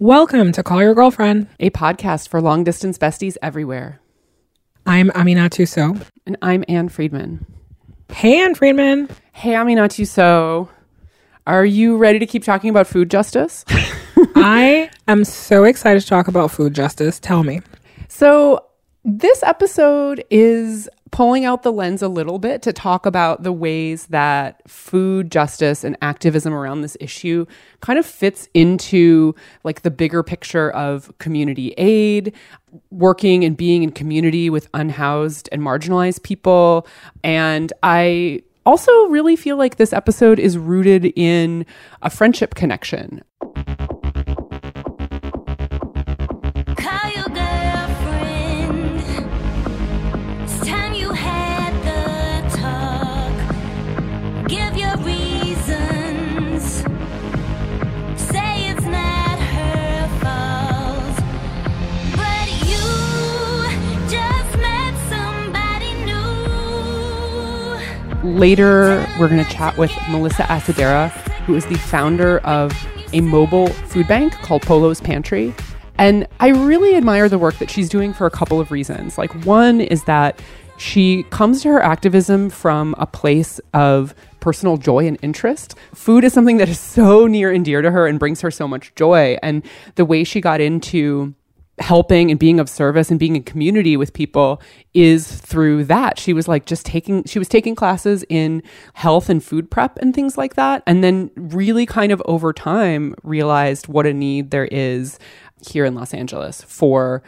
Welcome to Call Your Girlfriend, a podcast for long distance besties everywhere. I'm Amina Sow. And I'm Ann Friedman. Hey, Ann Friedman. Hey, Amina Sow. Are you ready to keep talking about food justice? I am so excited to talk about food justice. Tell me. So, this episode is pulling out the lens a little bit to talk about the ways that food justice and activism around this issue kind of fits into like the bigger picture of community aid, working and being in community with unhoused and marginalized people. And I also really feel like this episode is rooted in a friendship connection. Later, we're going to chat with Melissa Acedera, who is the founder of a mobile food bank called Polo's Pantry. And I really admire the work that she's doing for a couple of reasons. Like, one is that she comes to her activism from a place of personal joy and interest. Food is something that is so near and dear to her and brings her so much joy. And the way she got into helping and being of service and being in community with people is through that. She was like just taking she was taking classes in health and food prep and things like that and then really kind of over time realized what a need there is here in Los Angeles for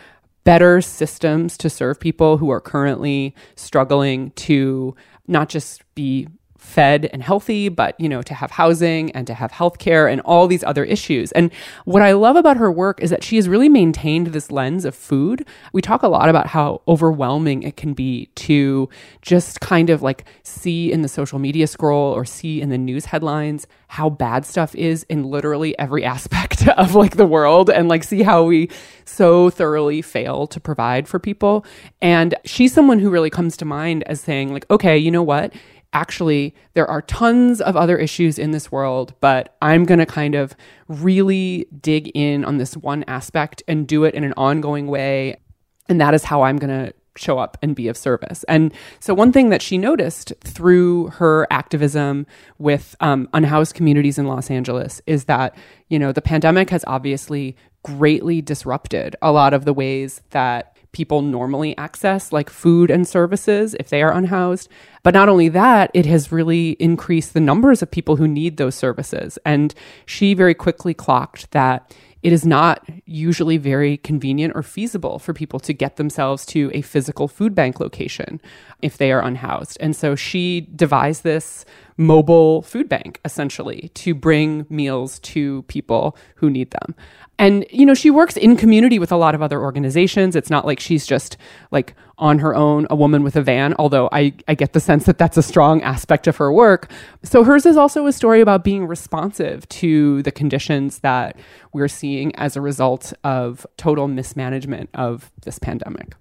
better systems to serve people who are currently struggling to not just be fed and healthy, but you know, to have housing and to have healthcare and all these other issues. And what I love about her work is that she has really maintained this lens of food. We talk a lot about how overwhelming it can be to just kind of like see in the social media scroll or see in the news headlines how bad stuff is in literally every aspect of like the world and like see how we so thoroughly fail to provide for people. And she's someone who really comes to mind as saying like, okay, you know what? Actually, there are tons of other issues in this world, but I'm going to kind of really dig in on this one aspect and do it in an ongoing way. And that is how I'm going to show up and be of service. And so, one thing that she noticed through her activism with um, unhoused communities in Los Angeles is that, you know, the pandemic has obviously greatly disrupted a lot of the ways that people normally access, like food and services if they are unhoused. But not only that, it has really increased the numbers of people who need those services. And she very quickly clocked that it is not usually very convenient or feasible for people to get themselves to a physical food bank location if they are unhoused. And so she devised this mobile food bank essentially to bring meals to people who need them. And, you know, she works in community with a lot of other organizations. It's not like she's just like on her own, a woman with a van, although I, I get the sense that that's a strong aspect of her work. So hers is also a story about being responsive to the conditions that we're seeing as a result of total mismanagement of this pandemic.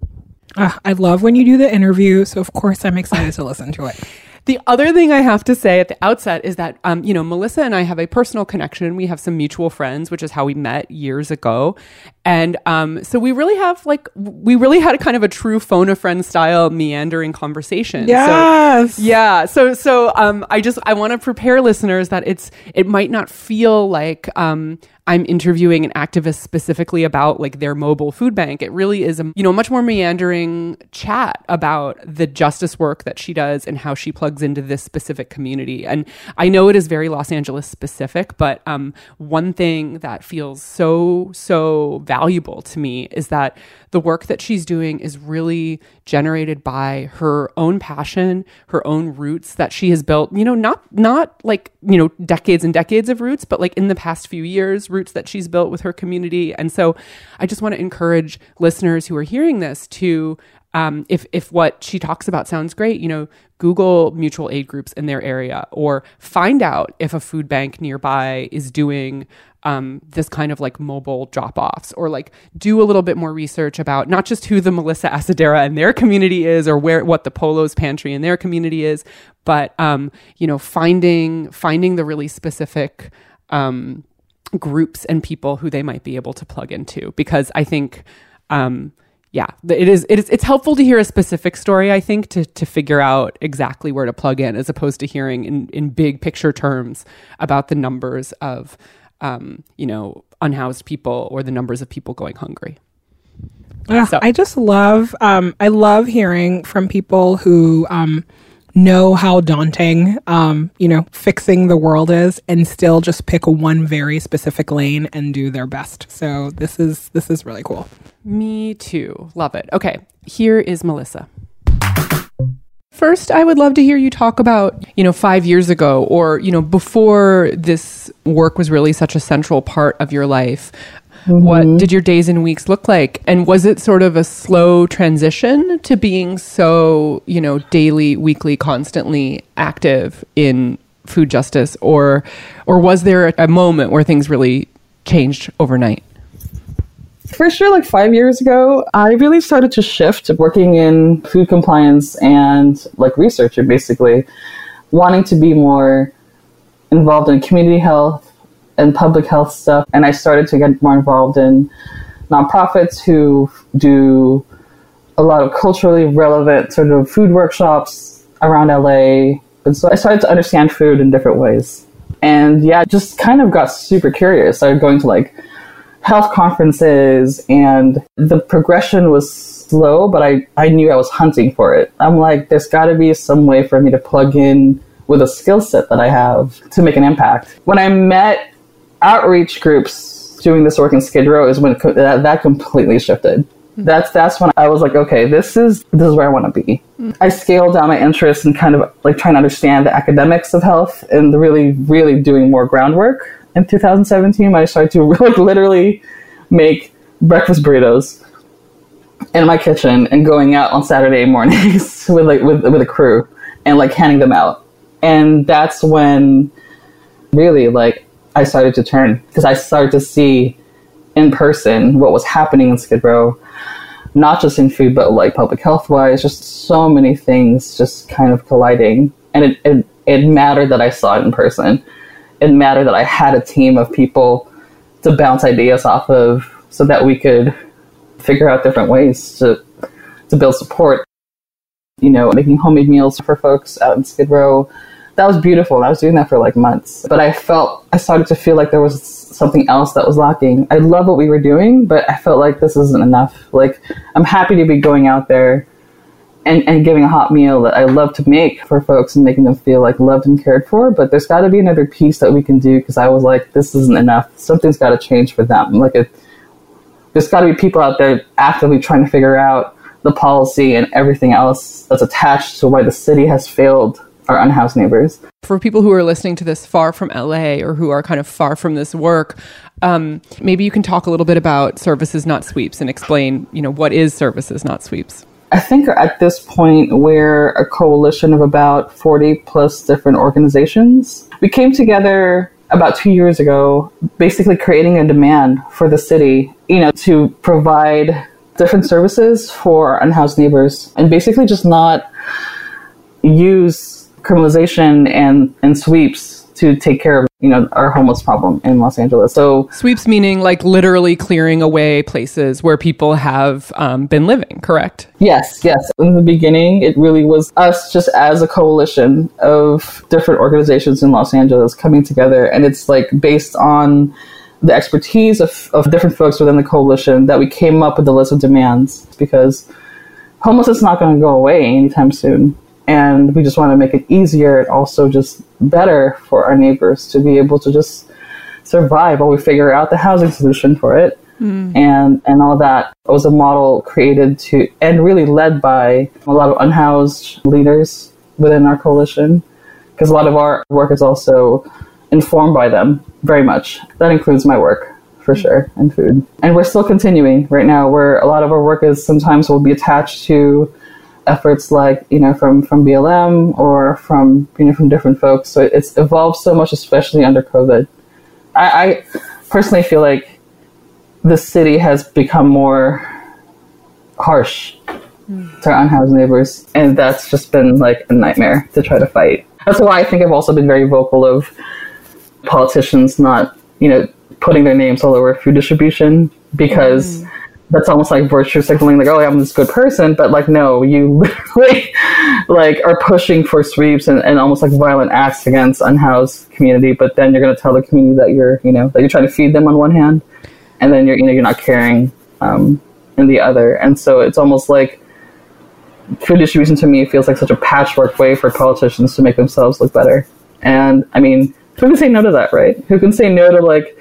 Uh, I love when you do the interview. So, of course, I'm excited to listen to it. The other thing I have to say at the outset is that, um, you know, Melissa and I have a personal connection. We have some mutual friends, which is how we met years ago. And um, so we really have like, we really had a kind of a true phone a friend style meandering conversation. Yes. So, yeah. So, so um, I just, I want to prepare listeners that it's, it might not feel like, um, I'm interviewing an activist specifically about like their mobile food bank. It really is a you know much more meandering chat about the justice work that she does and how she plugs into this specific community. And I know it is very Los Angeles specific, but um, one thing that feels so so valuable to me is that the work that she's doing is really generated by her own passion, her own roots that she has built, you know, not not like, you know, decades and decades of roots, but like in the past few years, roots that she's built with her community. And so I just want to encourage listeners who are hearing this to um, if if what she talks about sounds great, you know, Google mutual aid groups in their area, or find out if a food bank nearby is doing um, this kind of like mobile drop offs, or like do a little bit more research about not just who the Melissa Acedera and their community is, or where what the Polo's Pantry in their community is, but um, you know, finding finding the really specific. Um, groups and people who they might be able to plug into because I think um, yeah, it is, it is it's helpful to hear a specific story, I think, to to figure out exactly where to plug in as opposed to hearing in, in big picture terms about the numbers of um, you know, unhoused people or the numbers of people going hungry. so. I just love um, I love hearing from people who um, know how daunting um, you know fixing the world is and still just pick one very specific lane and do their best. So this is this is really cool. Me too. Love it. Okay. Here is melissa First, I would love to hear you talk about, you know, five years ago or, you know, before this work was really such a central part of your life. Mm-hmm. What did your days and weeks look like? And was it sort of a slow transition to being so, you know, daily, weekly, constantly active in food justice or or was there a moment where things really changed overnight? For sure, like five years ago, I really started to shift working in food compliance and like researcher, basically, wanting to be more involved in community health and public health stuff. And I started to get more involved in nonprofits who do a lot of culturally relevant sort of food workshops around LA. And so I started to understand food in different ways. And yeah, just kind of got super curious. I started going to like health conferences and the progression was slow, but I, I knew I was hunting for it. I'm like, there's got to be some way for me to plug in with a skill set that I have to make an impact. When I met outreach groups doing this work in Skid Row is when that, that completely shifted. Mm-hmm. That's that's when I was like, okay, this is this is where I want to be. Mm-hmm. I scaled down my interest and kind of like trying to understand the academics of health and really really doing more groundwork in 2017 when I started to like literally make breakfast burritos in my kitchen and going out on Saturday mornings with like with with a crew and like handing them out. And that's when really like I started to turn because I started to see in person what was happening in Skid Row, not just in food but like public health wise, just so many things just kind of colliding. And it, it, it mattered that I saw it in person it mattered that I had a team of people to bounce ideas off of so that we could figure out different ways to to build support. You know, making homemade meals for folks out in Skid Row. That was beautiful. I was doing that for like months. But I felt I started to feel like there was something else that was lacking. I love what we were doing, but I felt like this isn't enough. Like I'm happy to be going out there and, and giving a hot meal that I love to make for folks and making them feel like loved and cared for. But there's got to be another piece that we can do because I was like, this isn't enough. Something's got to change for them. Like, it, there's got to be people out there actively trying to figure out the policy and everything else that's attached to why the city has failed our unhoused neighbors. For people who are listening to this far from LA or who are kind of far from this work, um, maybe you can talk a little bit about services not sweeps and explain, you know, what is services not sweeps. I think at this point we're a coalition of about 40 plus different organizations. We came together about two years ago, basically creating a demand for the city, you know, to provide different services for unhoused neighbors and basically just not use criminalization and, and sweeps to take care of you know our homeless problem in Los Angeles. So sweeps meaning like literally clearing away places where people have um, been living. Correct? Yes, yes. In the beginning, it really was us just as a coalition of different organizations in Los Angeles coming together, and it's like based on the expertise of, of different folks within the coalition that we came up with the list of demands because homelessness is not going to go away anytime soon and we just want to make it easier and also just better for our neighbors to be able to just survive while we figure out the housing solution for it. Mm. and and all that it was a model created to and really led by a lot of unhoused leaders within our coalition. Because a lot of our work is also informed by them very much. That includes my work for mm. sure and food. And we're still continuing. Right now where a lot of our work is sometimes will be attached to efforts like you know from from BLM or from you know from different folks. So it's evolved so much, especially under COVID. I, I personally feel like the city has become more harsh mm. to our unhoused neighbors, and that's just been like a nightmare to try to fight. That's why I think I've also been very vocal of politicians not you know putting their names all over food distribution because mm. That's almost like virtue signaling, like, oh, I'm this good person. But like, no, you literally like are pushing for sweeps and, and almost like violent acts against unhoused community. But then you're going to tell the community that you're, you know, that you're trying to feed them on one hand, and then you're, you know, you're not caring um, in the other. And so it's almost like food distribution to me feels like such a patchwork way for politicians to make themselves look better. And I mean, who can say no to that, right? Who can say no to like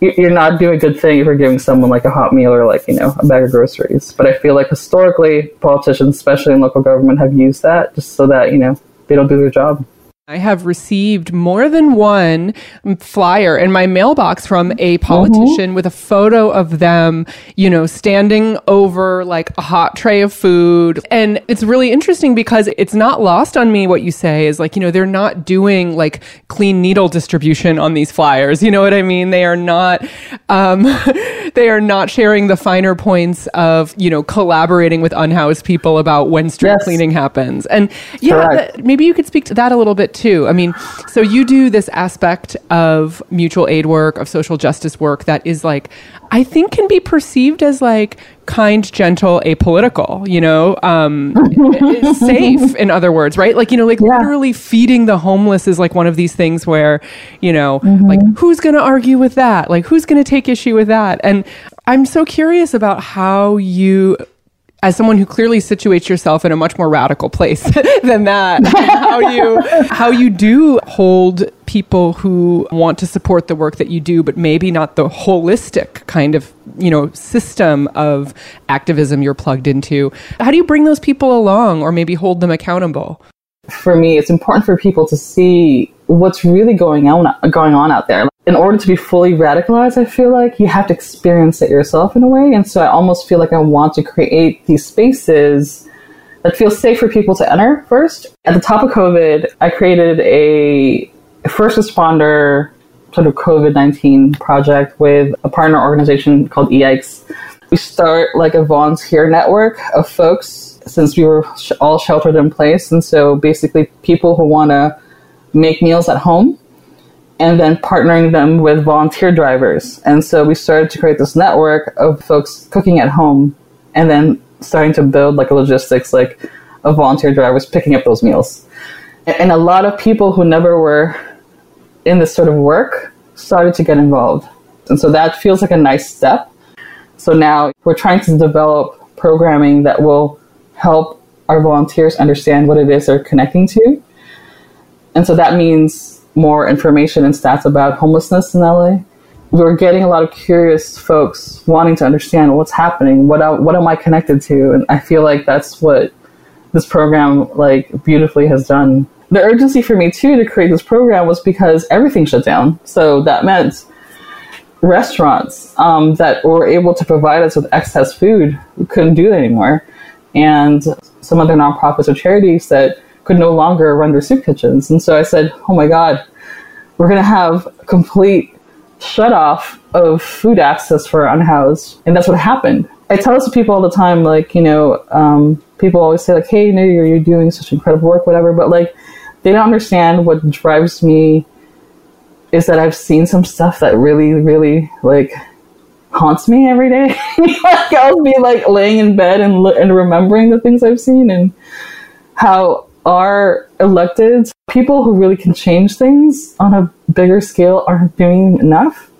you're not doing a good thing if you're giving someone like a hot meal or like you know a bag of groceries. But I feel like historically, politicians, especially in local government, have used that just so that you know they don't do their job. I have received more than one flyer in my mailbox from a politician mm-hmm. with a photo of them, you know, standing over like a hot tray of food. And it's really interesting because it's not lost on me what you say is like, you know, they're not doing like clean needle distribution on these flyers. You know what I mean? They are not, um, they are not sharing the finer points of, you know, collaborating with unhoused people about when street yes. cleaning happens. And yeah, that, maybe you could speak to that a little bit too. I mean, so you do this aspect of mutual aid work, of social justice work that is like, I think can be perceived as like kind, gentle, apolitical, you know, um, safe, in other words, right? Like, you know, like yeah. literally feeding the homeless is like one of these things where, you know, mm-hmm. like who's going to argue with that? Like, who's going to take issue with that? And I'm so curious about how you as someone who clearly situates yourself in a much more radical place than that how you how you do hold people who want to support the work that you do but maybe not the holistic kind of you know system of activism you're plugged into. How do you bring those people along or maybe hold them accountable? For me it's important for people to see what's really going on going on out there in order to be fully radicalized, I feel like you have to experience it yourself in a way. And so I almost feel like I want to create these spaces that feel safe for people to enter first. At the top of COVID, I created a first responder sort of COVID 19 project with a partner organization called EIKES. We start like a volunteer network of folks since we were all sheltered in place. And so basically, people who want to make meals at home and then partnering them with volunteer drivers. And so we started to create this network of folks cooking at home and then starting to build like a logistics like of volunteer drivers picking up those meals. And a lot of people who never were in this sort of work started to get involved. And so that feels like a nice step. So now we're trying to develop programming that will help our volunteers understand what it is they're connecting to. And so that means more information and stats about homelessness in LA. We're getting a lot of curious folks wanting to understand what's happening, what what am I connected to, and I feel like that's what this program like beautifully has done. The urgency for me too to create this program was because everything shut down, so that meant restaurants um, that were able to provide us with excess food couldn't do that anymore, and some other nonprofits or charities that could no longer run their soup kitchens. And so I said, oh my God, we're going to have a complete shut off of food access for unhoused. And that's what happened. I tell this to people all the time, like, you know, um, people always say, like, hey, you know, you're, you're doing such incredible work, whatever. But, like, they don't understand what drives me is that I've seen some stuff that really, really, like, haunts me every day. like, I'll be, like, laying in bed and, and remembering the things I've seen and how our elected people who really can change things on a bigger scale aren't doing enough.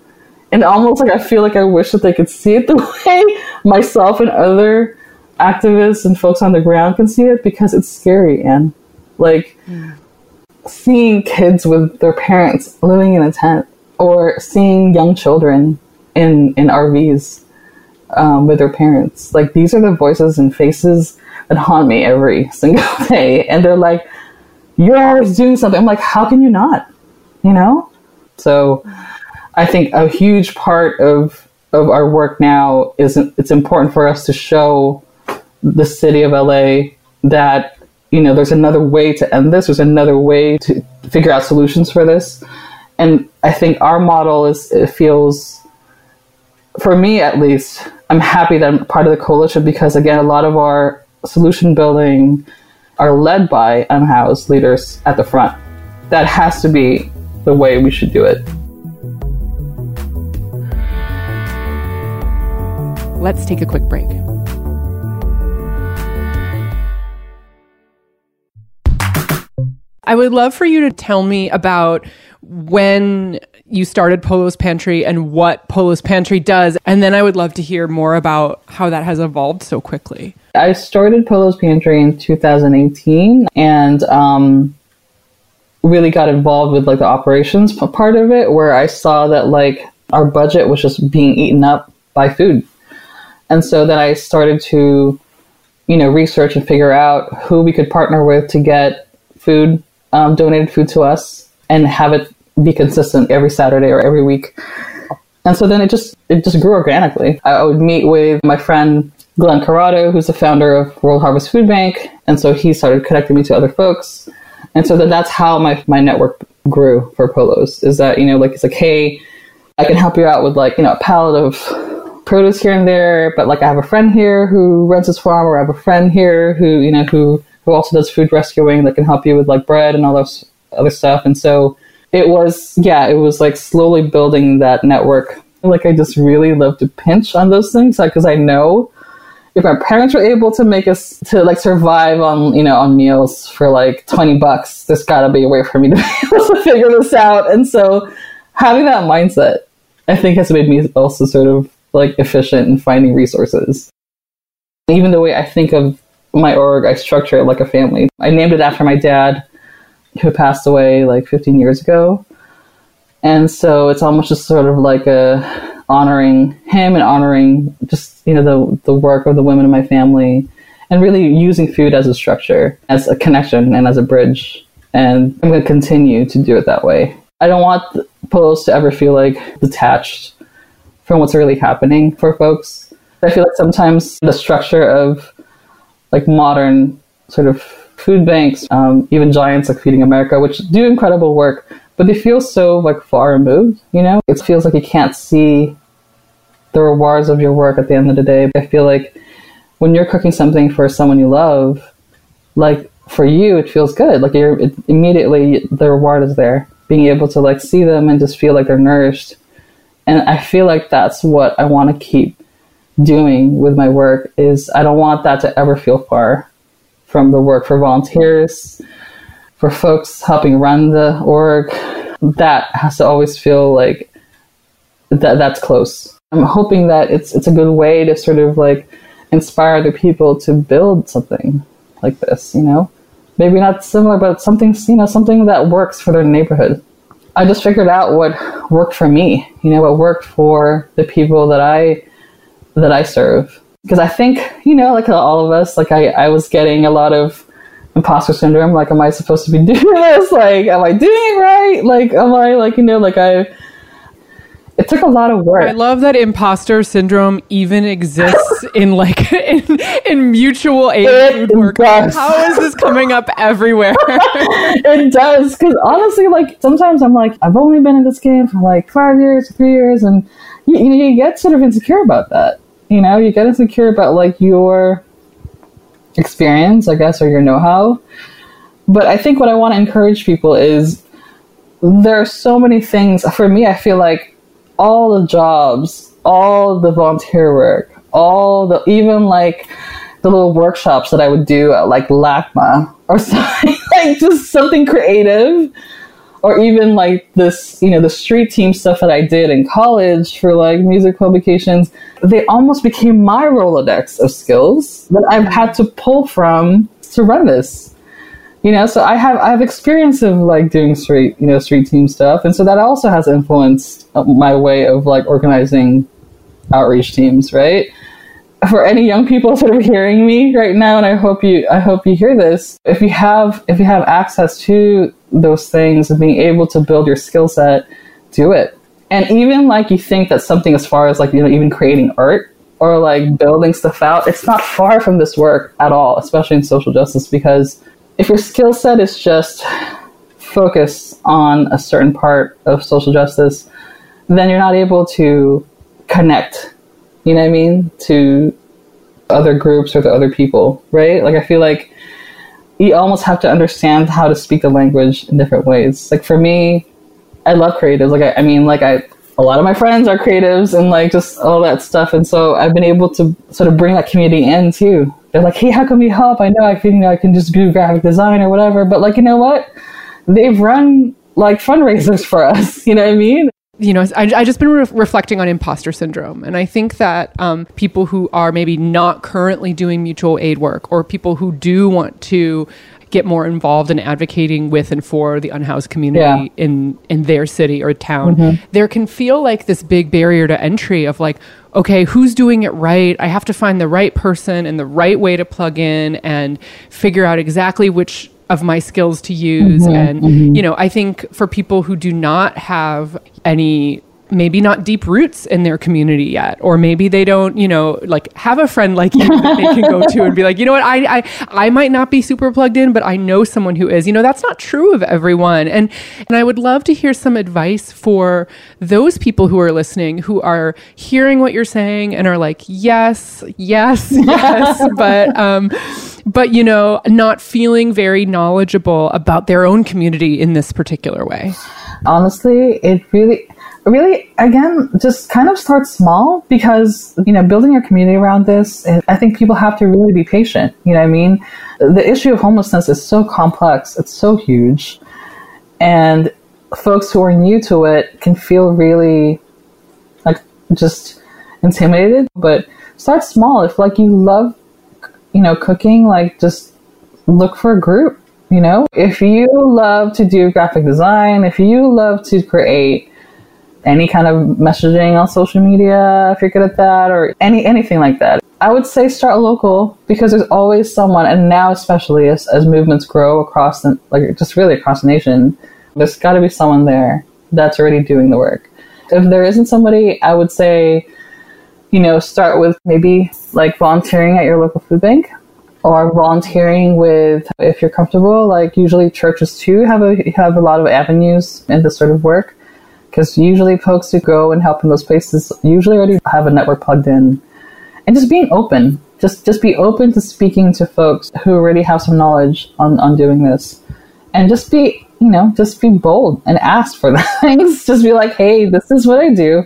And almost like I feel like I wish that they could see it the way myself and other activists and folks on the ground can see it because it's scary and like seeing kids with their parents living in a tent or seeing young children in in RVs um, with their parents. Like these are the voices and faces that haunt me every single day. And they're like, you're always doing something. I'm like, how can you not? You know? So I think a huge part of of our work now is it's important for us to show the city of LA that you know there's another way to end this. There's another way to figure out solutions for this. And I think our model is it feels for me at least, I'm happy that I'm part of the coalition because again a lot of our solution building are led by unhoused leaders at the front. That has to be the way we should do it. Let's take a quick break. I would love for you to tell me about when you started Polo's Pantry and what Polo's Pantry does. And then I would love to hear more about how that has evolved so quickly. I started Polo's Pantry in 2018 and um, really got involved with like the operations part of it, where I saw that like our budget was just being eaten up by food. And so then I started to, you know, research and figure out who we could partner with to get food, um, donated food to us and have it be consistent every Saturday or every week. And so then it just it just grew organically. I would meet with my friend Glenn Corrado, who's the founder of World Harvest Food Bank, and so he started connecting me to other folks. And so that that's how my my network grew for polos. Is that you know like it's like hey, I can help you out with like you know a pallet of produce here and there, but like I have a friend here who runs his farm, or I have a friend here who you know who who also does food rescuing that can help you with like bread and all those other stuff. And so it was yeah it was like slowly building that network. Like i just really love to pinch on those things because like, i know if my parents were able to make us to like survive on you know on meals for like 20 bucks there's got to be a way for me to be able to figure this out. And so having that mindset i think has made me also sort of like efficient in finding resources. Even the way i think of my org i structure it like a family. I named it after my dad who passed away like 15 years ago. And so it's almost just sort of like a honoring him and honoring just, you know, the, the work of the women in my family and really using food as a structure, as a connection and as a bridge. And I'm going to continue to do it that way. I don't want polos to ever feel like detached from what's really happening for folks. I feel like sometimes the structure of like modern sort of food banks, um, even giants like Feeding America, which do incredible work, but they feel so like far removed. You know, it feels like you can't see the rewards of your work at the end of the day. I feel like when you're cooking something for someone you love, like for you, it feels good. Like you're it, immediately the reward is there. Being able to like see them and just feel like they're nourished, and I feel like that's what I want to keep doing with my work. Is I don't want that to ever feel far from the work for volunteers, for folks helping run the org. That has to always feel like that that's close. I'm hoping that it's it's a good way to sort of like inspire other people to build something like this, you know? Maybe not similar, but something you know, something that works for their neighborhood. I just figured out what worked for me, you know, what worked for the people that I that I serve because I think you know, like all of us, like I, I was getting a lot of imposter syndrome. Like, am I supposed to be doing this? Like, am I doing it right? Like, am I like you know, like I. It took a lot of work. I love that imposter syndrome even exists in like in, in mutual aid it work. Does. How is this coming up everywhere? it does because honestly, like sometimes I'm like, I've only been in this game for like five years, three years, and you, you get sort of insecure about that you know, you get insecure about like your experience, I guess, or your know how. But I think what I want to encourage people is there are so many things. For me, I feel like all the jobs, all the volunteer work, all the, even like the little workshops that I would do at like LACMA or something, like just something creative or even like this, you know, the street team stuff that I did in college for like music publications, they almost became my Rolodex of skills that I've had to pull from to run this. You know, so I have I have experience of like doing street, you know, street team stuff, and so that also has influenced my way of like organizing outreach teams, right? for any young people sort of hearing me right now and i hope you i hope you hear this if you have if you have access to those things and being able to build your skill set, do it. And even like you think that something as far as like, you know, even creating art or like building stuff out, it's not far from this work at all, especially in social justice, because if your skill set is just focus on a certain part of social justice, then you're not able to connect, you know what I mean, to other groups or to other people, right? Like I feel like you almost have to understand how to speak the language in different ways. Like for me, I love creatives. Like I, I mean, like I a lot of my friends are creatives and like just all that stuff. And so I've been able to sort of bring that community in too. They're like, hey, how can we help? I know I can, you know, I can just do graphic design or whatever. But like, you know what? They've run like fundraisers for us. You know what I mean? You know, I, I just been re- reflecting on imposter syndrome, and I think that um, people who are maybe not currently doing mutual aid work, or people who do want to get more involved in advocating with and for the unhoused community yeah. in in their city or town, mm-hmm. there can feel like this big barrier to entry of like, okay, who's doing it right? I have to find the right person and the right way to plug in and figure out exactly which of my skills to use mm-hmm, and mm-hmm. you know i think for people who do not have any maybe not deep roots in their community yet or maybe they don't you know like have a friend like you that they can go to and be like you know what? I, I i might not be super plugged in but i know someone who is. You know that's not true of everyone. And and i would love to hear some advice for those people who are listening who are hearing what you're saying and are like yes yes yes but um but you know not feeling very knowledgeable about their own community in this particular way. Honestly it really really again just kind of start small because you know building your community around this i think people have to really be patient you know i mean? The issue of homelessness is so complex it's so huge and folks who are new to it can feel really like just intimidated but start small. If like you love you know cooking like just look for a group you know? If you love to do graphic design if you love to create any kind of messaging on social media if you're good at that or any anything like that. I would say start local because there's always someone, and now especially as, as movements grow across the like just really across the nation, there's got to be someone there that's already doing the work. If there isn't somebody, I would say, you know, start with maybe like volunteering at your local food bank or volunteering with if you're comfortable like usually churches too have a have a lot of avenues in this sort of work because usually folks who go and help in those places usually already have a network plugged in. And just being open. Just just be open to speaking to folks who already have some knowledge on on doing this. And just be you know just be bold and ask for things. Just be like hey this is what i do.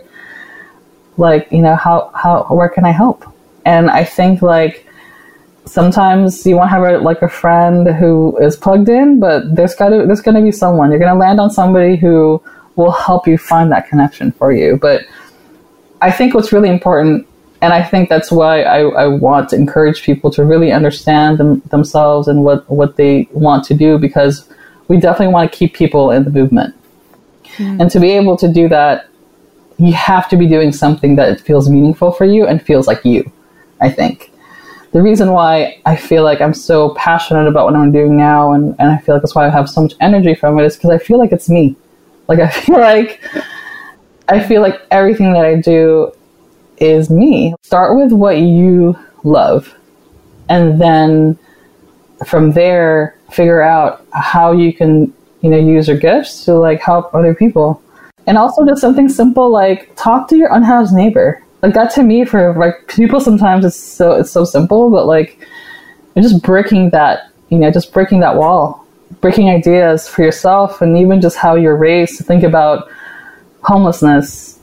Like you know how how where can i help? And i think like sometimes you want to have a, like a friend who is plugged in but there's got to there's going to be someone. You're going to land on somebody who will help you find that connection for you. But I think what's really important, and I think that's why I, I want to encourage people to really understand them, themselves and what, what they want to do, because we definitely want to keep people in the movement. Mm. And to be able to do that, you have to be doing something that feels meaningful for you and feels like you, I think. The reason why I feel like I'm so passionate about what I'm doing now and, and I feel like that's why I have so much energy from it is because I feel like it's me. Like I feel like I feel like everything that I do is me. Start with what you love and then from there figure out how you can, you know, use your gifts to like help other people. And also just something simple like talk to your unhoused neighbor. Like that to me for like people sometimes it's so it's so simple, but like just breaking that, you know, just breaking that wall breaking ideas for yourself and even just how you're raised to think about homelessness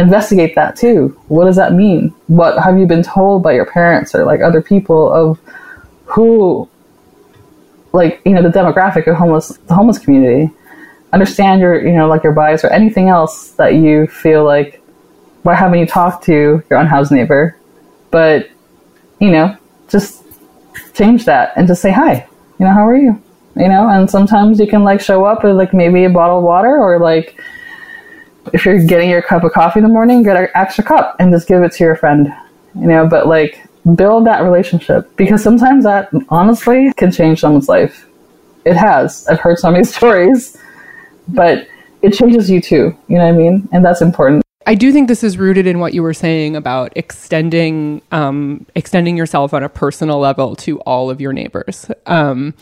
investigate that too. What does that mean? What have you been told by your parents or like other people of who like you know the demographic of homeless the homeless community? Understand your you know like your bias or anything else that you feel like why haven't you talked to your unhoused neighbor? But you know just change that and just say hi. You know how are you you know? And sometimes you can like show up with like maybe a bottle of water or like if you're getting your cup of coffee in the morning get an extra cup and just give it to your friend you know? But like build that relationship because sometimes that honestly can change someone's life. It has. I've heard so many stories but it changes you too you know what i mean? And that's important I do think this is rooted in what you were saying about extending um, extending yourself on a personal level to all of your neighbors. Um,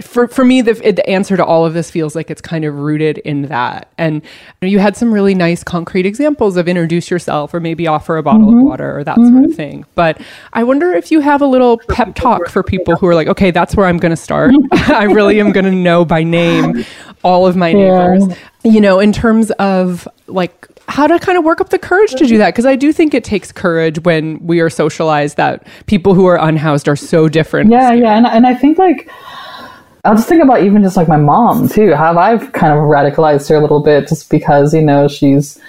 for for me, the, the answer to all of this feels like it's kind of rooted in that. And you had some really nice concrete examples of introduce yourself or maybe offer a bottle mm-hmm. of water or that mm-hmm. sort of thing. But I wonder if you have a little pep talk for people who are like, okay, that's where I'm going to start. I really am going to know by name all of my neighbors. Yeah. You know, in terms of like how to kind of work up the courage to do that because I do think it takes courage when we are socialized that people who are unhoused are so different. Yeah, yeah, and and I think like I'll just think about even just like my mom too. How I've kind of radicalized her a little bit just because you know she's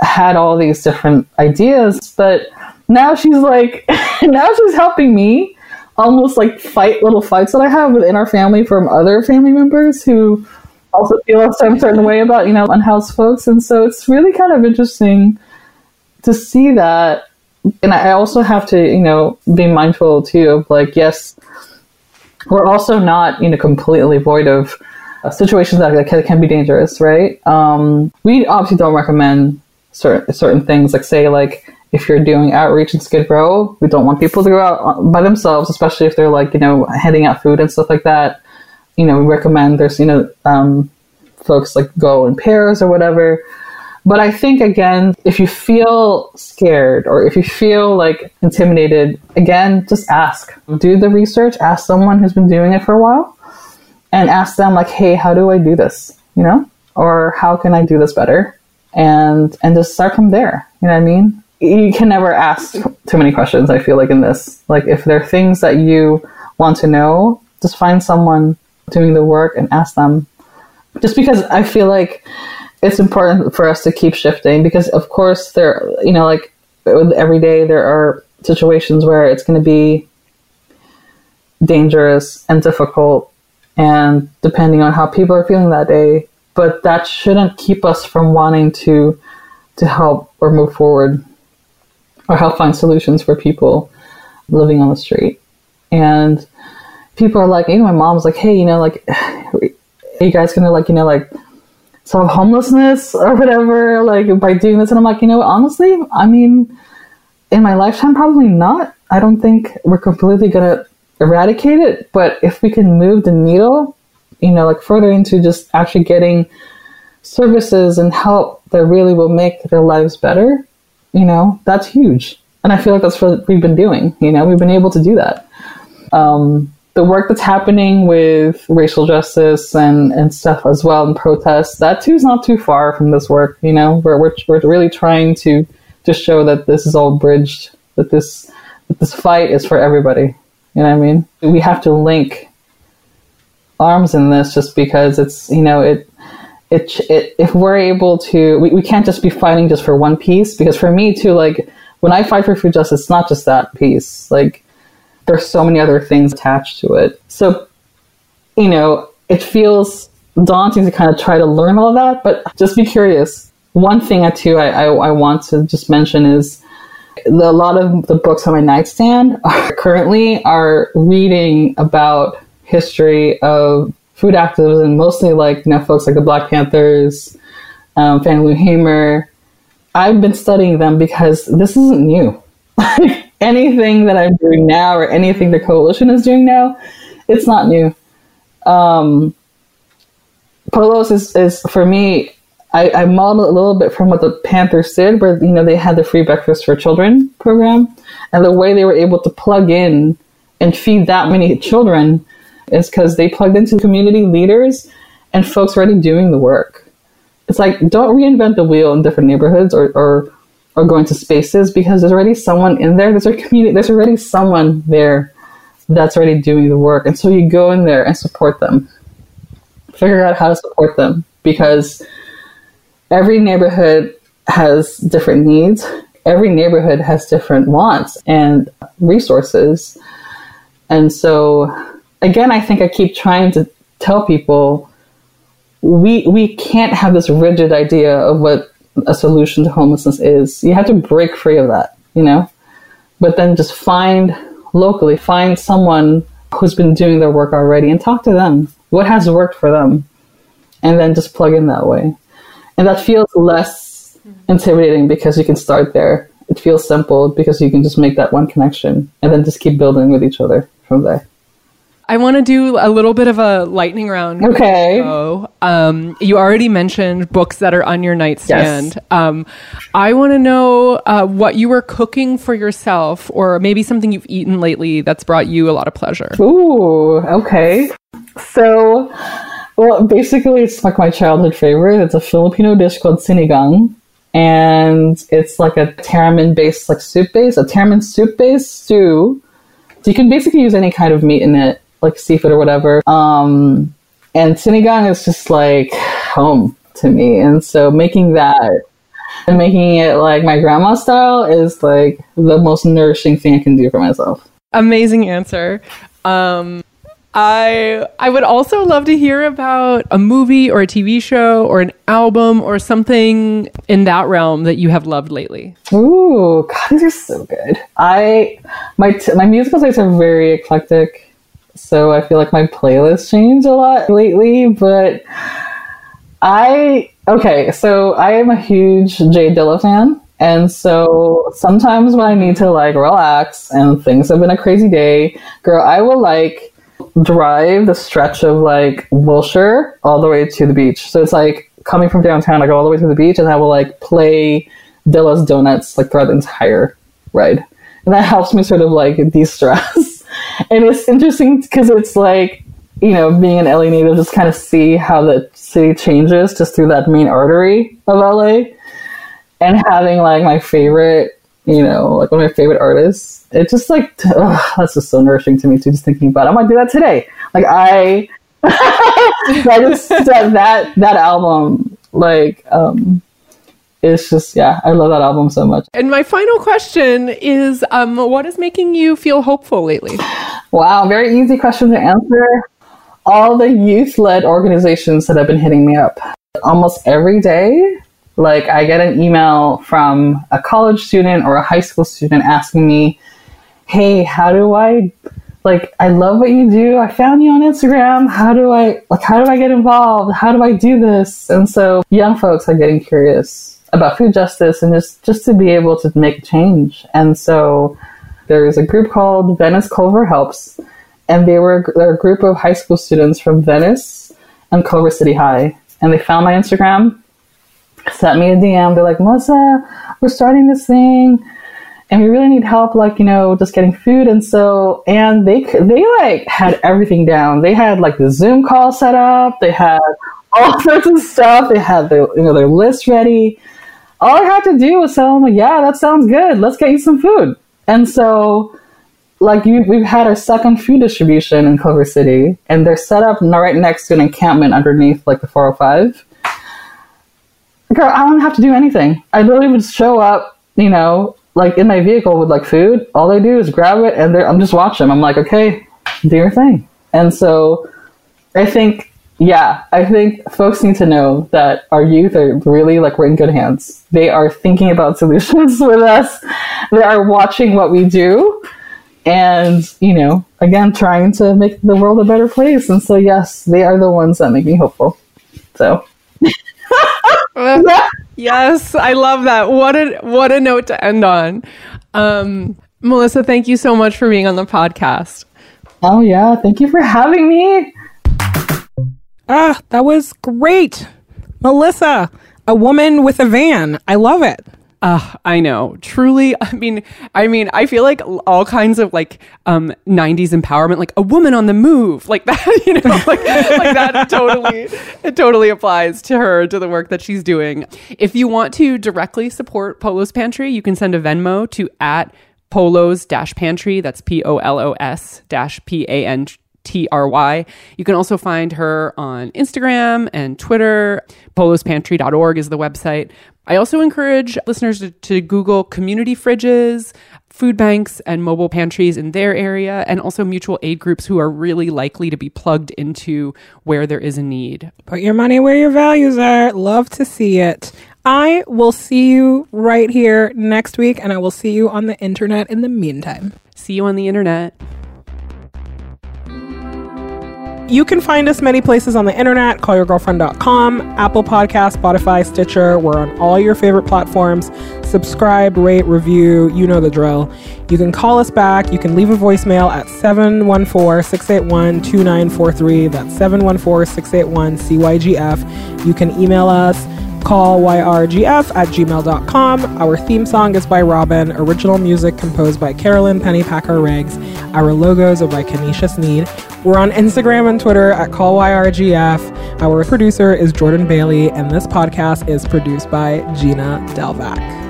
had all these different ideas, but now she's like now she's helping me almost like fight little fights that I have within our family from other family members who also feel a certain way about you know unhoused folks, and so it's really kind of interesting to see that. And I also have to you know be mindful too of like yes, we're also not you know completely void of uh, situations that, can, be dangerous, right? Um, we obviously don't recommend certain certain things like say like if you're doing outreach in Skid Row, we don't want people to go out by themselves, especially if they're like, you know, heading out food and stuff like that you know, we recommend there's, you know, um, folks like go in pairs or whatever. But I think, again, if you feel scared or if you feel like intimidated, again, just ask. Do the research, ask someone who's been doing it for a while, and ask them, like, hey, how do I do this? You know? Or how can I do this better? And and just start from there. You know what I mean? You can never ask too many questions, I feel like, in this. Like, if there are things that you want to know, just find someone doing the work and ask them. Just because I feel like it's important for us to keep shifting because, of course, there, you know, like every day there are situations where it's going to be dangerous and difficult and depending on how people are feeling that day but that shouldn't keep us from wanting to to help or move forward or help find solutions for people living on the street and people are like, even my mom's like, hey, you know, like, are you guys gonna like, you know, like solve homelessness or whatever, like by doing this? And I'm like, you know, honestly, I mean, in my lifetime, probably not. I don't think we're completely gonna eradicate it, but if we can move the needle, you know, like further into just actually getting services and help that really will make their lives better, you know, that's huge. And I feel like that's what we've been doing. You know, we've been able to do that. Um, the work that's happening with racial justice and, and stuff as well and protests, that too is not too far from this work. You know, we're, we're, we're really trying to just show that this is all bridged, that this, that this fight is for everybody. You know what I mean? We have to link arms in this just because it's, you know, it, it, it if we're able to, we, we can't just be fighting just for one piece because for me too, like when I fight for food justice, it's not just that piece. Like, there's so many other things attached to it. So, you know, it feels daunting to kind of try to learn all that, but just be curious. One thing I too I, I, I want to just mention is the, a lot of the books on my nightstand are currently are reading about history of food activism, mostly like you know folks like the Black Panthers, um, Fannie Lou Hamer. I've been studying them because this isn't new. anything that I'm doing now or anything the coalition is doing now, it's not new. Um, Polos is, is for me, I, I modeled a little bit from what the Panthers did, where you know they had the free breakfast for children program, and the way they were able to plug in and feed that many children is because they plugged into community leaders and folks already doing the work. It's like don't reinvent the wheel in different neighborhoods or, or or going to spaces because there's already someone in there. There's a community. There's already someone there that's already doing the work, and so you go in there and support them. Figure out how to support them because every neighborhood has different needs. Every neighborhood has different wants and resources. And so, again, I think I keep trying to tell people we we can't have this rigid idea of what a solution to homelessness is. You have to break free of that, you know? But then just find locally, find someone who's been doing their work already and talk to them. What has worked for them? And then just plug in that way. And that feels less mm-hmm. intimidating because you can start there. It feels simple because you can just make that one connection and then just keep building with each other from there. I want to do a little bit of a lightning round. Okay. Um, you already mentioned books that are on your nightstand. Yes. Um, I want to know uh, what you were cooking for yourself, or maybe something you've eaten lately that's brought you a lot of pleasure. Ooh, okay. So, well, basically, it's like my childhood favorite. It's a Filipino dish called sinigang. and it's like a tamarind based like soup base, a tamarind soup based stew. So you can basically use any kind of meat in it, like seafood or whatever. Um, and sinigang is just like home to me, and so making that and making it like my grandma style is like the most nourishing thing I can do for myself. Amazing answer. Um, I I would also love to hear about a movie or a TV show or an album or something in that realm that you have loved lately. Ooh, God, these are so good. I my t- my musical tastes are very eclectic, so I feel like my playlist changed a lot lately. But I okay, so I am a huge Jay Dilla fan. And so sometimes when I need to like relax and things have been a crazy day, girl, I will like drive the stretch of like Wilshire all the way to the beach. So it's like coming from downtown, I go all the way to the beach and I will like play Dilla's Donuts like throughout the entire ride. And that helps me sort of like de stress. and it's interesting because it's like, you know, being an LA native, just kind of see how the city changes just through that main artery of LA. And having like my favorite, you know, like one of my favorite artists it just like that's just so nourishing to me too. Just thinking about it. I might do that today. Like I, I just that that album like um it's just yeah i love that album so much and my final question is um what is making you feel hopeful lately wow very easy question to answer all the youth-led organizations that have been hitting me up almost every day like i get an email from a college student or a high school student asking me hey, how do I like I love what you do. I found you on Instagram. How do I like how do I get involved? How do I do this? And so young folks are getting curious about food justice and just just to be able to make change. And so there's a group called Venice Culver Helps, and they were they're a group of high school students from Venice and Culver City High, and they found my Instagram, sent me a DM. They're like, Melissa, we're starting this thing and we really need help like you know just getting food. And so and they they like had everything down. They had like the zoom call set up. They had all sorts of stuff. They had their you know their list ready all i had to do was tell them yeah that sounds good. Let's get you some food. And so like we've had our second food distribution in culver city and they're set up right next to an encampment underneath like the 405 girl i don't have to do anything. I literally would show up you know like in my vehicle with like food, all they do is grab it and I'm just watching. I'm like, okay, do your thing. And so I think, yeah, I think folks need to know that our youth are really like we're in good hands. They are thinking about solutions with us. They are watching what we do and, you know, again, trying to make the world a better place. And so, yes, they are the ones that make me hopeful. So. yes, I love that. What a what a note to end on. Um, Melissa, thank you so much for being on the podcast. Oh yeah, thank you for having me. Ah, that was great. Melissa, a woman with a van. I love it. Uh, I know. Truly, I mean, I mean, I feel like all kinds of like um 90s empowerment, like a woman on the move, like that, you know, like, like that totally it totally applies to her, to the work that she's doing. If you want to directly support Polo's Pantry, you can send a Venmo to at Polos dash pantry. That's P O L O S dash P A N T R Y. You can also find her on Instagram and Twitter. Polospantry.org is the website. I also encourage listeners to, to, Google community fridges, food banks, and mobile pantries in their area, and also mutual aid groups who are really likely to be plugged into where there is a need. Put your money where your values are. Love to see it. I will see you right here next week, and I will see you on the internet in the meantime. See you on the internet. You can find us many places on the internet, callyourgirlfriend.com, Apple Podcast, Spotify, Stitcher. We're on all your favorite platforms. Subscribe, rate, review, you know the drill. You can call us back. You can leave a voicemail at 714-681-2943. That's 714-681-CYGF. You can email us callyrgf at gmail.com. Our theme song is by Robyn, original music composed by Carolyn Pennypacker Riggs. Our logos are by Kenesha Sneed. We're on Instagram and Twitter at callyrgf. Our producer is Jordan Bailey, and this podcast is produced by Gina Delvac.